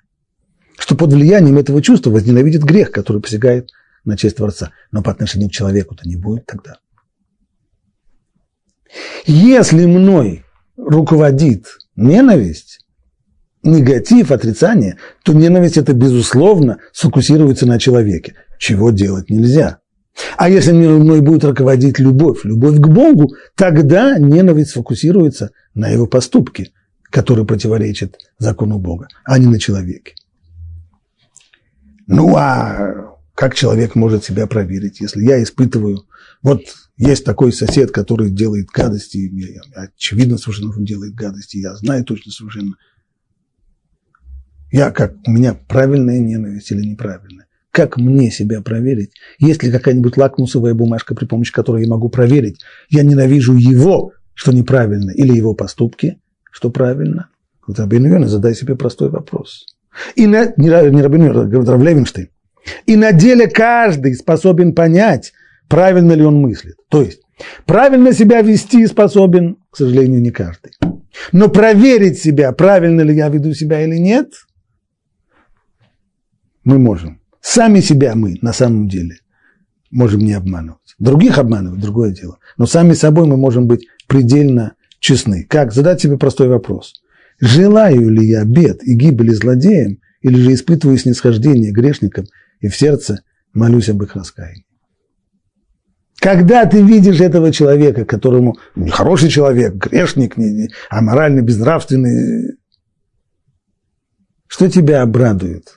Что под влиянием этого чувства возненавидит грех, который посягает на честь Творца. Но по отношению к человеку-то не будет тогда. Если мной руководит ненависть, негатив, отрицание, то ненависть это, безусловно, сфокусируется на человеке, чего делать нельзя. А если мной будет руководить любовь, любовь к Богу, тогда ненависть сфокусируется на его поступке, который противоречит закону Бога, а не на человеке. Ну а как человек может себя проверить, если я испытываю, вот есть такой сосед, который делает гадости, очевидно совершенно, он делает гадости, я знаю точно совершенно. Я как, у меня правильная ненависть или неправильная? Как мне себя проверить? Есть ли какая-нибудь лакмусовая бумажка, при помощи которой я могу проверить, я ненавижу его, что неправильно, или его поступки, что правильно? Вот Рабин задай себе простой вопрос. И на, не, не Рабин говорит Рав Левинштейн. И на деле каждый способен понять, правильно ли он мыслит. То есть, правильно себя вести способен, к сожалению, не каждый. Но проверить себя, правильно ли я веду себя или нет, мы можем. Сами себя мы на самом деле можем не обманывать. Других обманывать – другое дело. Но сами собой мы можем быть предельно честны. Как? Задать себе простой вопрос. Желаю ли я бед и гибели злодеям, или же испытываю снисхождение грешникам и в сердце молюсь об их раскаянии? Когда ты видишь этого человека, которому не хороший человек, грешник, не, а морально безнравственный, что тебя обрадует?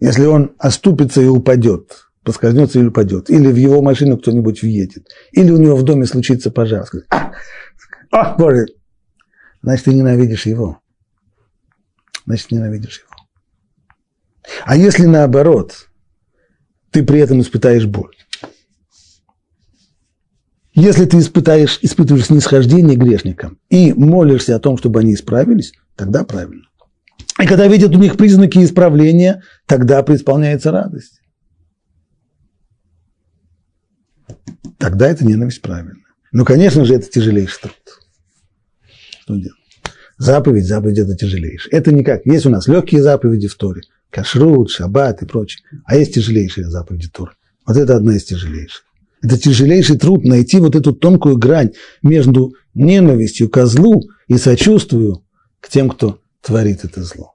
Если он оступится и упадет, поскользнется или упадет, или в его машину кто-нибудь въедет, или у него в доме случится пожар, скажет, а, о, Боже, значит, ты ненавидишь его. Значит, ненавидишь его. А если наоборот, ты при этом испытаешь боль, если ты испытаешь, испытываешь снисхождение грешникам и молишься о том, чтобы они исправились, тогда правильно. И когда видят у них признаки исправления, тогда преисполняется радость. Тогда это ненависть правильно. Но, конечно же, это тяжелейший труд. Что делать? Заповедь, заповедь это тяжелейшая. Это не как. Есть у нас легкие заповеди в Торе. Кашрут, шаббат и прочее. А есть тяжелейшие заповеди Торы. Вот это одна из тяжелейших. Это тяжелейший труд найти вот эту тонкую грань между ненавистью к злу и сочувствию к тем, кто творит это зло.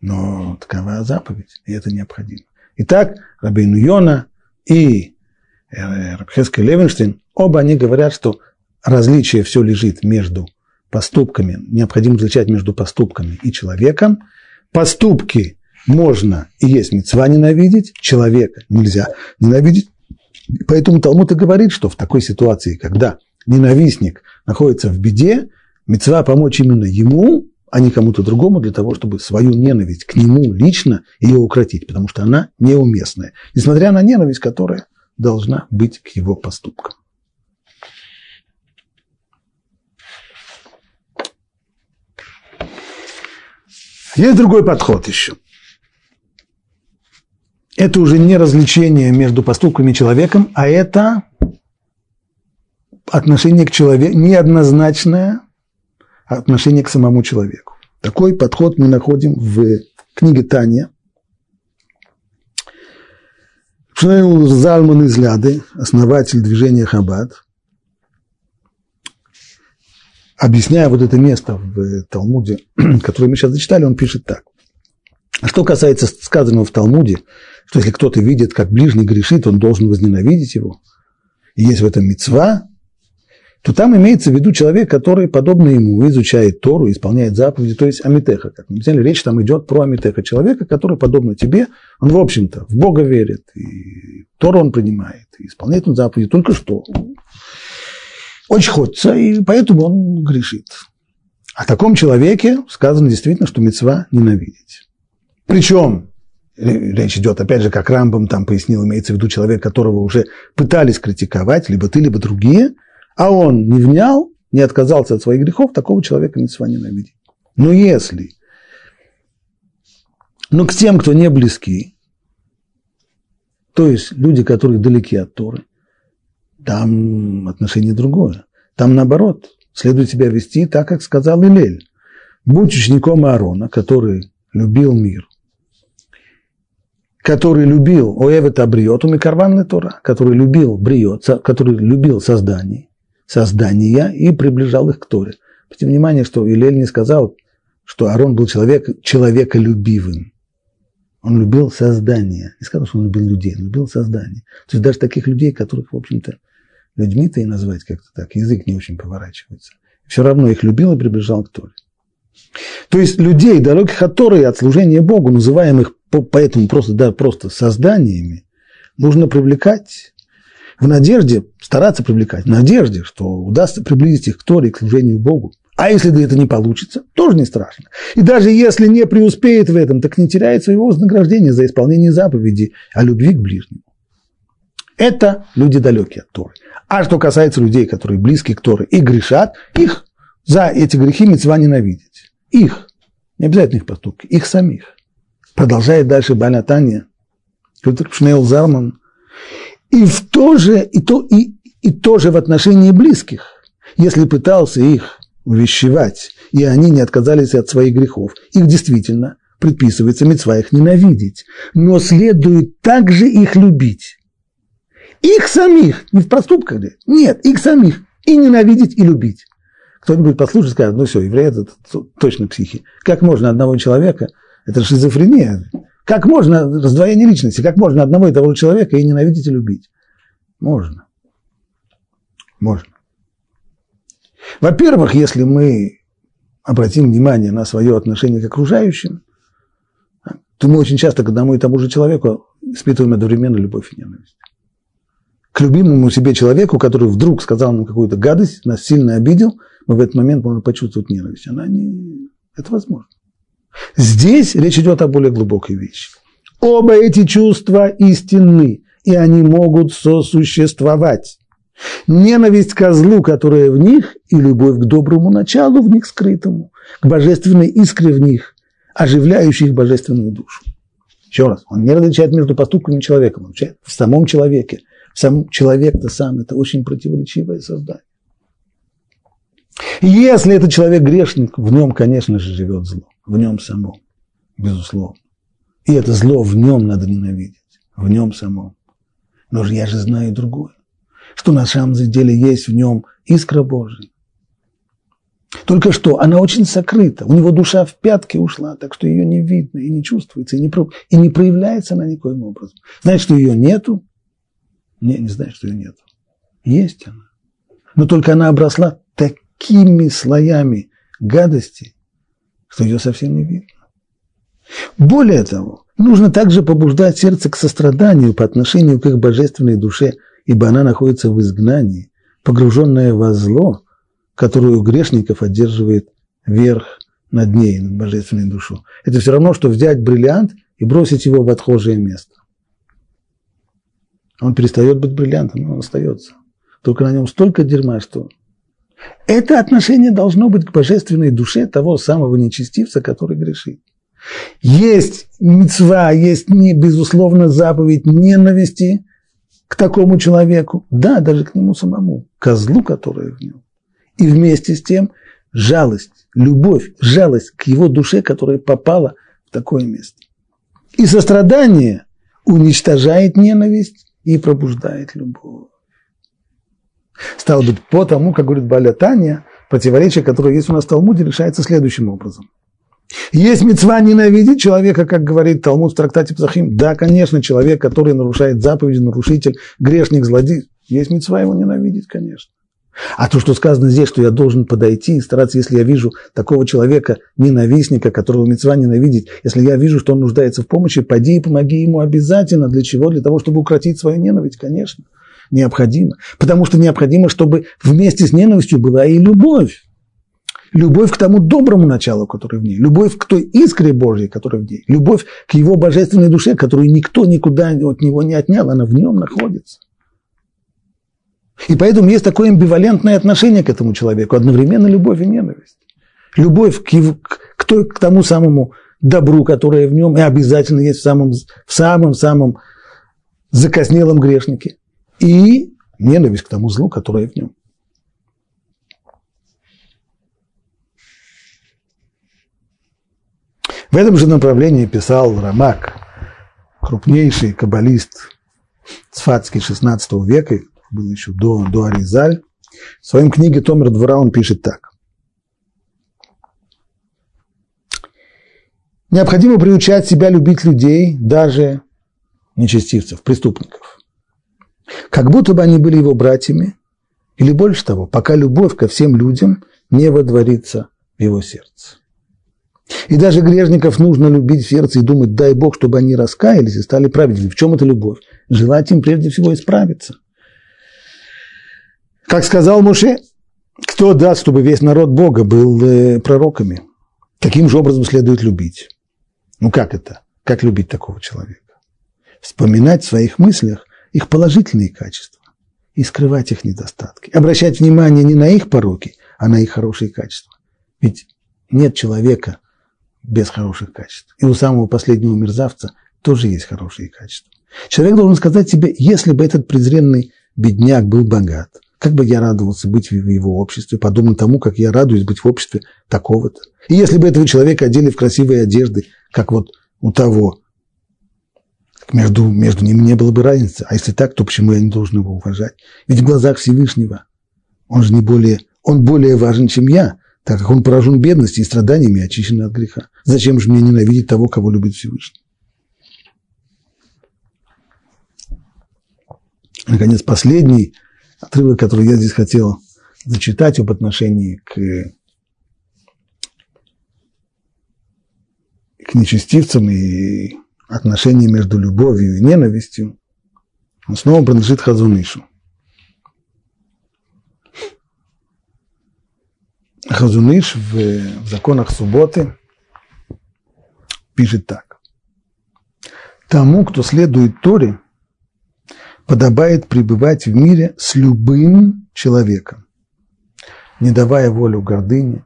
Но такова заповедь, и это необходимо. Итак, Рабин Йона и э, Рабхеский Левинштейн, оба они говорят, что различие все лежит между поступками, необходимо различать между поступками и человеком. Поступки можно и есть мецва ненавидеть, человека нельзя ненавидеть. Поэтому Талмуд и говорит, что в такой ситуации, когда ненавистник находится в беде, мецва помочь именно ему, а не кому-то другому, для того, чтобы свою ненависть к нему лично ее укротить, потому что она неуместная, несмотря на ненависть, которая должна быть к его поступкам. Есть другой подход еще. Это уже не развлечение между поступками и человеком, а это отношение к человеку, неоднозначное отношение к самому человеку. Такой подход мы находим в книге Таня. Шнейл Зальман из Ляды, основатель движения Хаббат, объясняя вот это место в Талмуде, которое мы сейчас зачитали, он пишет так. Что касается сказанного в Талмуде, что если кто-то видит, как ближний грешит, он должен возненавидеть его, и есть в этом мецва, то там имеется в виду человек, который, подобно ему, изучает Тору, исполняет заповеди, то есть Амитеха. Как мы взяли, речь там идет про Амитеха, человека, который, подобно тебе, он, в общем-то, в Бога верит, и Тору он принимает, и исполняет он заповеди, только что очень хочется, и поэтому он грешит. О таком человеке сказано действительно, что мецва ненавидеть. Причем речь идет, опять же, как Рамбам там пояснил, имеется в виду человек, которого уже пытались критиковать, либо ты, либо другие, а он не внял, не отказался от своих грехов, такого человека мецва ненавидеть. Но если, но к тем, кто не близки, то есть люди, которые далеки от Торы, там отношение другое. Там наоборот, следует себя вести так, как сказал Илель. Будь учеником Аарона, который любил мир, который любил Оэвет Абриот, у Микарван Тора, который любил Бриот, который любил создание, создания и приближал их к Торе. Обратите внимание, что Илель не сказал, что Аарон был человек, человеколюбивым. Он любил создание. Не сказал, что он любил людей, он любил создание. То есть даже таких людей, которых, в общем-то, людьми-то и назвать как-то так, язык не очень поворачивается. Все равно их любил и приближал к Торе. То есть людей, далеких от Торы от служения Богу, называемых поэтому просто, да, просто созданиями, нужно привлекать в надежде, стараться привлекать, в надежде, что удастся приблизить их к Торе к служению Богу. А если это не получится, тоже не страшно. И даже если не преуспеет в этом, так не теряет своего вознаграждения за исполнение заповеди о любви к ближнему. Это люди далекие от Торы. А что касается людей, которые близки к Торе и грешат, их за эти грехи мецва ненавидеть. Их, не обязательно их поступки, их самих. Продолжает дальше Банатания, Шнейл Зарман. И в то же, и то, и, и то же в отношении близких. Если пытался их увещевать, и они не отказались от своих грехов, их действительно предписывается мецва их ненавидеть. Но следует также их любить их самих, не в проступках ли? Нет, их самих. И ненавидеть, и любить. Кто-нибудь послушает, скажет, ну все, еврей это точно психи. Как можно одного человека, это шизофрения, как можно, раздвоение личности, как можно одного и того же человека и ненавидеть, и любить? Можно. Можно. Во-первых, если мы обратим внимание на свое отношение к окружающим, то мы очень часто к одному и тому же человеку испытываем одновременно любовь и ненависть к любимому себе человеку, который вдруг сказал нам какую-то гадость, нас сильно обидел, мы в этот момент можем почувствовать ненависть. Она не... Это возможно. Здесь речь идет о более глубокой вещи. Оба эти чувства истинны, и они могут сосуществовать. Ненависть к злу, которая в них, и любовь к доброму началу в них скрытому, к божественной искре в них, оживляющей их божественную душу. Еще раз, он не различает между поступками человека, он различает в самом человеке – сам человек-то сам – это очень противоречивое создание. Если этот человек грешник, в нем, конечно же, живет зло. В нем самом, безусловно. И это зло в нем надо ненавидеть. В нем самом. Но же я же знаю другое. Что на самом деле есть в нем искра Божия. Только что она очень сокрыта. У него душа в пятки ушла, так что ее не видно и не чувствуется, и не, и не проявляется она никоим образом. Значит, что ее нету, не, не знаю, что ее нет. Есть она. Но только она обросла такими слоями гадости, что ее совсем не видно. Более того, нужно также побуждать сердце к состраданию по отношению к их божественной душе, ибо она находится в изгнании, погруженная во зло, которую у грешников одерживает верх над ней, над божественной душой. Это все равно, что взять бриллиант и бросить его в отхожее место. Он перестает быть бриллиантом, но он остается. Только на нем столько дерьма, что... Это отношение должно быть к божественной душе того самого нечестивца, который грешит. Есть мецва, есть, не, безусловно, заповедь ненависти к такому человеку, да, даже к нему самому, козлу, который в нем. И вместе с тем жалость, любовь, жалость к его душе, которая попала в такое место. И сострадание уничтожает ненависть и пробуждает любовь. Стало быть, по тому, как говорит Баля Таня, противоречие, которое есть у нас в Талмуде, решается следующим образом. Есть мецва ненавидеть человека, как говорит Талмуд в трактате Псахим? Да, конечно, человек, который нарушает заповеди, нарушитель, грешник, злодей. Есть мецва его ненавидеть, конечно. А то, что сказано здесь, что я должен подойти и стараться, если я вижу такого человека, ненавистника, которого мецва ненавидеть, если я вижу, что он нуждается в помощи, пойди и помоги ему обязательно. Для чего? Для того, чтобы укротить свою ненависть, конечно. Необходимо. Потому что необходимо, чтобы вместе с ненавистью была и любовь. Любовь к тому доброму началу, который в ней. Любовь к той искре Божьей, которая в ней. Любовь к его божественной душе, которую никто никуда от него не отнял. Она в нем находится. И поэтому есть такое амбивалентное отношение к этому человеку, одновременно любовь и ненависть. Любовь к, его, к, той, к тому самому добру, которое в нем, и обязательно есть в самом, в самом, самом закоснелом грешнике. И ненависть к тому злу, которое в нем. В этом же направлении писал Рамак, крупнейший каббалист Цфатский XVI века, был еще до, до Аризаль. В своем книге Томер двора он пишет так. Необходимо приучать себя любить людей, даже нечестивцев, преступников. Как будто бы они были его братьями, или больше того, пока любовь ко всем людям не водворится в его сердце. И даже грешников нужно любить в сердце и думать, дай Бог, чтобы они раскаялись и стали праведными. В чем это любовь? Желать им прежде всего исправиться – как сказал Муше, кто даст, чтобы весь народ Бога был э, пророками? Каким же образом следует любить? Ну как это? Как любить такого человека? Вспоминать в своих мыслях их положительные качества и скрывать их недостатки. Обращать внимание не на их пороки, а на их хорошие качества. Ведь нет человека без хороших качеств. И у самого последнего мерзавца тоже есть хорошие качества. Человек должен сказать себе, если бы этот презренный бедняк был богат – как бы я радовался быть в его обществе, подобно тому, как я радуюсь быть в обществе такого-то. И если бы этого человека одели в красивые одежды, как вот у того, между, между ними не было бы разницы. А если так, то почему я не должен его уважать? Ведь в глазах Всевышнего он же не более, он более важен, чем я, так как он поражен бедностью и страданиями очищен от греха. Зачем же мне ненавидеть того, кого любит Всевышний? Наконец, последний отрывок, который я здесь хотел зачитать об отношении к, к нечестивцам и отношении между любовью и ненавистью, он снова принадлежит Хазунышу. Хазуныш в, в законах субботы пишет так. Тому, кто следует Торе, подобает пребывать в мире с любым человеком, не давая волю гордыне,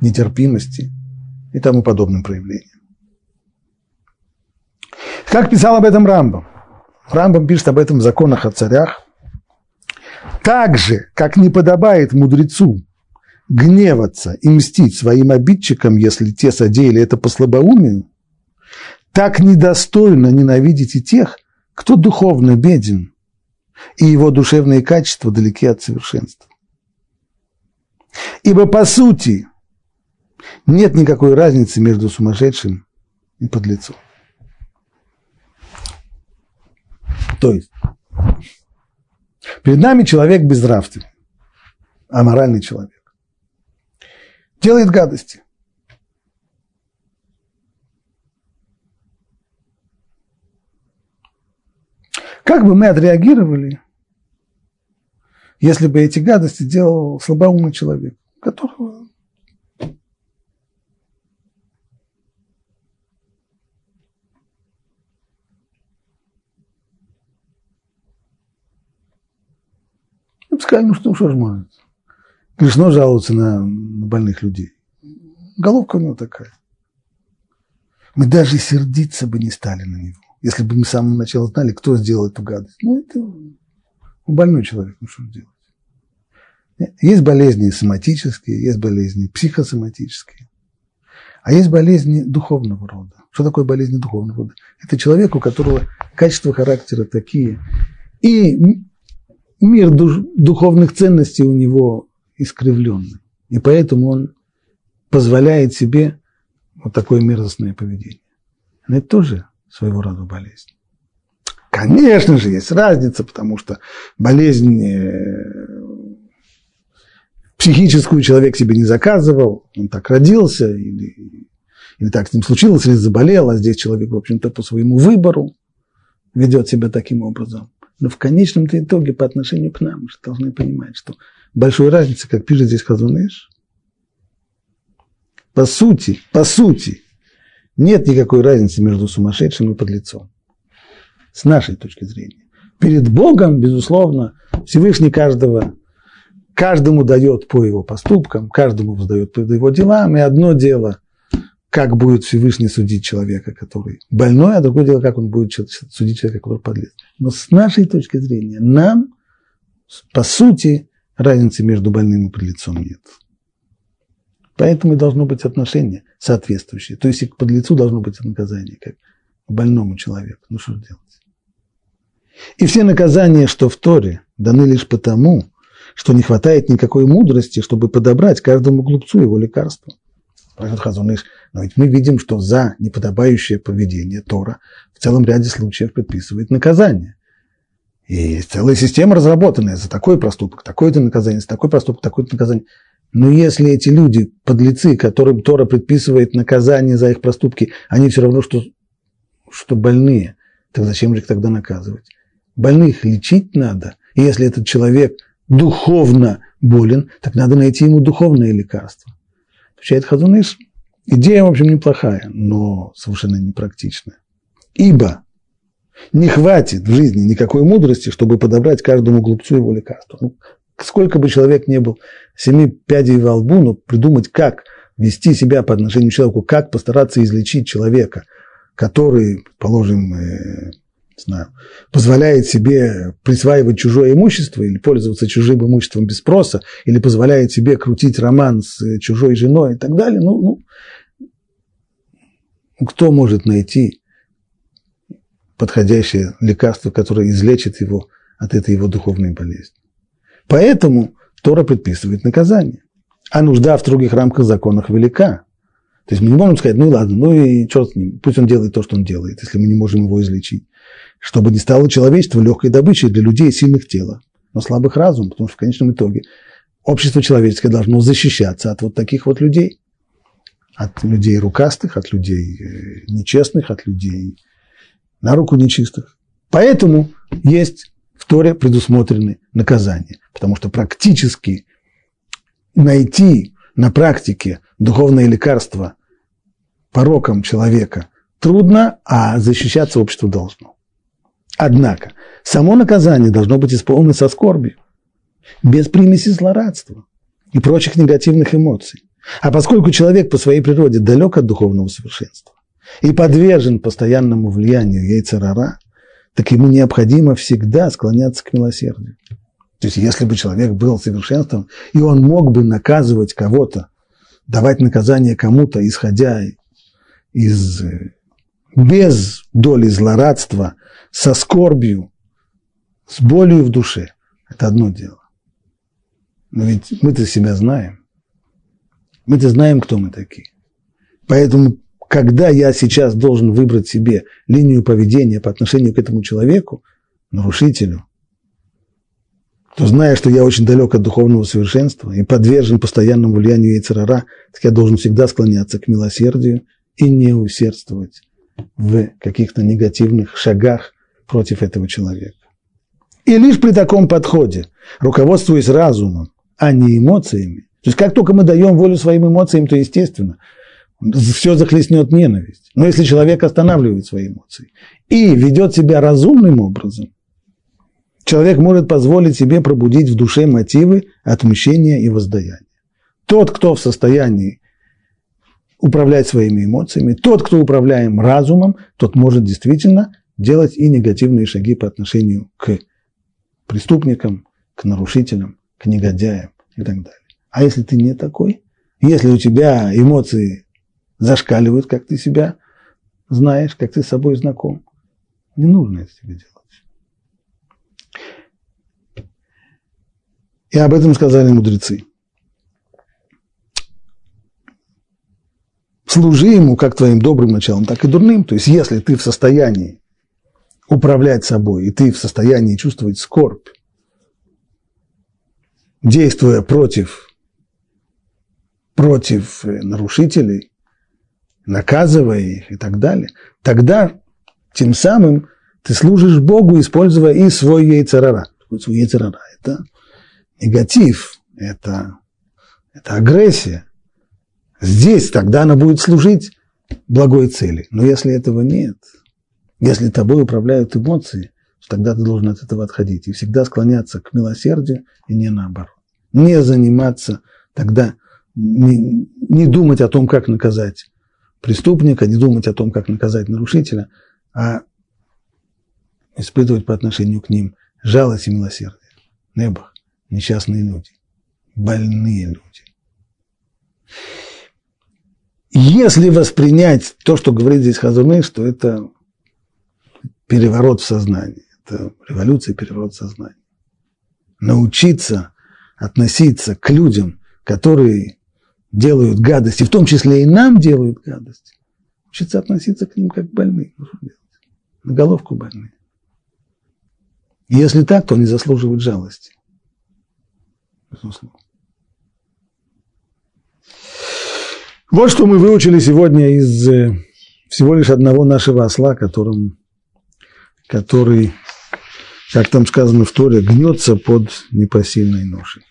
нетерпимости и тому подобным проявлениям. Как писал об этом Рамбам? Рамбам пишет об этом в законах о царях. Так же, как не подобает мудрецу гневаться и мстить своим обидчикам, если те содеяли это по слабоумию, так недостойно ненавидеть и тех, кто духовно беден, и его душевные качества далеки от совершенства. Ибо по сути нет никакой разницы между сумасшедшим и подлецом. То есть, перед нами человек безнравственный, аморальный человек. Делает гадости. Как бы мы отреагировали, если бы эти гадости делал слабоумный человек, которого бы сказали, ну что, что ж может. Грешно жаловаться на, на больных людей. Головка у него такая. Мы даже сердиться бы не стали на него, если бы мы с самого начала знали, кто сделал эту гадость. Ну, это больной человек, ну что делать. Есть болезни соматические, есть болезни психосоматические, а есть болезни духовного рода. Что такое болезни духовного рода? Это человек, у которого качества характера такие, и мир душ, духовных ценностей у него искривленный. И поэтому он позволяет себе вот такое мерзостное поведение. Это тоже своего рода болезнь. Конечно же, есть разница, потому что болезнь э, психическую человек себе не заказывал, он так родился, или, или так с ним случилось, или заболел, а здесь человек, в общем-то, по своему выбору ведет себя таким образом. Но в конечном итоге по отношению к нам мы же должны понимать, что большой разницы, как пишет здесь Хазуныш, по сути, по сути, нет никакой разницы между сумасшедшим и подлецом. С нашей точки зрения. Перед Богом, безусловно, Всевышний каждого, каждому дает по его поступкам, каждому воздает по его делам, и одно дело – как будет Всевышний судить человека, который больной, а другое дело, как он будет судить человека, который подлец. Но с нашей точки зрения, нам, по сути, разницы между больным и подлецом нет. Поэтому и должно быть отношение соответствующее. То есть и к подлецу должно быть наказание, как к больному человеку. Ну что делать? И все наказания, что в Торе, даны лишь потому, что не хватает никакой мудрости, чтобы подобрать каждому глупцу его лекарство. Спрашивает Хазуныш, но ведь мы видим, что за неподобающее поведение Тора в целом ряде случаев предписывает наказание. И есть целая система разработанная за такой проступок, такое-то наказание, за такой проступок, такое-то наказание. Но если эти люди, подлецы, которым Тора предписывает наказание за их проступки, они все равно, что, что больные, так зачем же их тогда наказывать? Больных лечить надо. И если этот человек духовно болен, так надо найти ему духовное лекарство. Отвечает Хазуныш, идея, в общем, неплохая, но совершенно непрактичная. Ибо не хватит в жизни никакой мудрости, чтобы подобрать каждому глупцу его лекарство. Ну, сколько бы человек не был семи пядей во лбу, но придумать, как вести себя по отношению к человеку, как постараться излечить человека, который, положим, э, знаю, позволяет себе присваивать чужое имущество или пользоваться чужим имуществом без спроса, или позволяет себе крутить роман с чужой женой и так далее, ну, ну кто может найти подходящее лекарство, которое излечит его от этой его духовной болезни? Поэтому Тора предписывает наказание. А нужда в других рамках законах велика. То есть мы не можем сказать, ну ладно, ну и черт с ним, пусть он делает то, что он делает, если мы не можем его излечить чтобы не стало человечество легкой добычей для людей сильных тела, но слабых разум, потому что в конечном итоге общество человеческое должно защищаться от вот таких вот людей, от людей рукастых, от людей э, нечестных, от людей на руку нечистых. Поэтому есть в Торе предусмотрены наказания, потому что практически найти на практике духовное лекарство порокам человека трудно, а защищаться общество должно. Однако, само наказание должно быть исполнено со скорбью, без примеси злорадства и прочих негативных эмоций. А поскольку человек по своей природе далек от духовного совершенства и подвержен постоянному влиянию яйцерара, так ему необходимо всегда склоняться к милосердию. То есть, если бы человек был совершенством, и он мог бы наказывать кого-то, давать наказание кому-то, исходя из без доли злорадства, со скорбью, с болью в душе, это одно дело. Но ведь мы-то себя знаем. Мы-то знаем, кто мы такие. Поэтому, когда я сейчас должен выбрать себе линию поведения по отношению к этому человеку, нарушителю, то зная, что я очень далек от духовного совершенства и подвержен постоянному влиянию яйцерара, так я должен всегда склоняться к милосердию и не усердствовать в каких-то негативных шагах против этого человека. И лишь при таком подходе, руководствуясь разумом, а не эмоциями, то есть как только мы даем волю своим эмоциям, то естественно, все захлестнет ненависть. Но если человек останавливает свои эмоции и ведет себя разумным образом, человек может позволить себе пробудить в душе мотивы отмщения и воздаяния. Тот, кто в состоянии управлять своими эмоциями, тот, кто управляем разумом, тот может действительно делать и негативные шаги по отношению к преступникам, к нарушителям, к негодяям и так далее. А если ты не такой, если у тебя эмоции зашкаливают, как ты себя знаешь, как ты с собой знаком, не нужно это тебе делать. И об этом сказали мудрецы. Служи ему как твоим добрым началом, так и дурным. То есть, если ты в состоянии управлять собой, и ты в состоянии чувствовать скорбь, действуя против, против э, нарушителей, наказывая их и так далее, тогда тем самым ты служишь Богу, используя и свой яйцерара. Свой яйцерара – это негатив, это, это агрессия. Здесь тогда она будет служить благой цели. Но если этого нет, если тобой управляют эмоции, то тогда ты должен от этого отходить и всегда склоняться к милосердию и не наоборот. Не заниматься тогда, не, не думать о том, как наказать преступника, не думать о том, как наказать нарушителя, а испытывать по отношению к ним жалость и милосердие. Небах, несчастные люди, больные люди. Если воспринять то, что говорит здесь Хазуны, что это переворот в сознании, это революция, переворот в сознании. Научиться относиться к людям, которые делают гадости, в том числе и нам делают гадости, учиться относиться к ним как к больным. На головку больные. Если так, то они заслуживают жалости. Безусловно. Вот что мы выучили сегодня из э, всего лишь одного нашего осла, которым, который, как там сказано в Торе, гнется под непосильной ношей.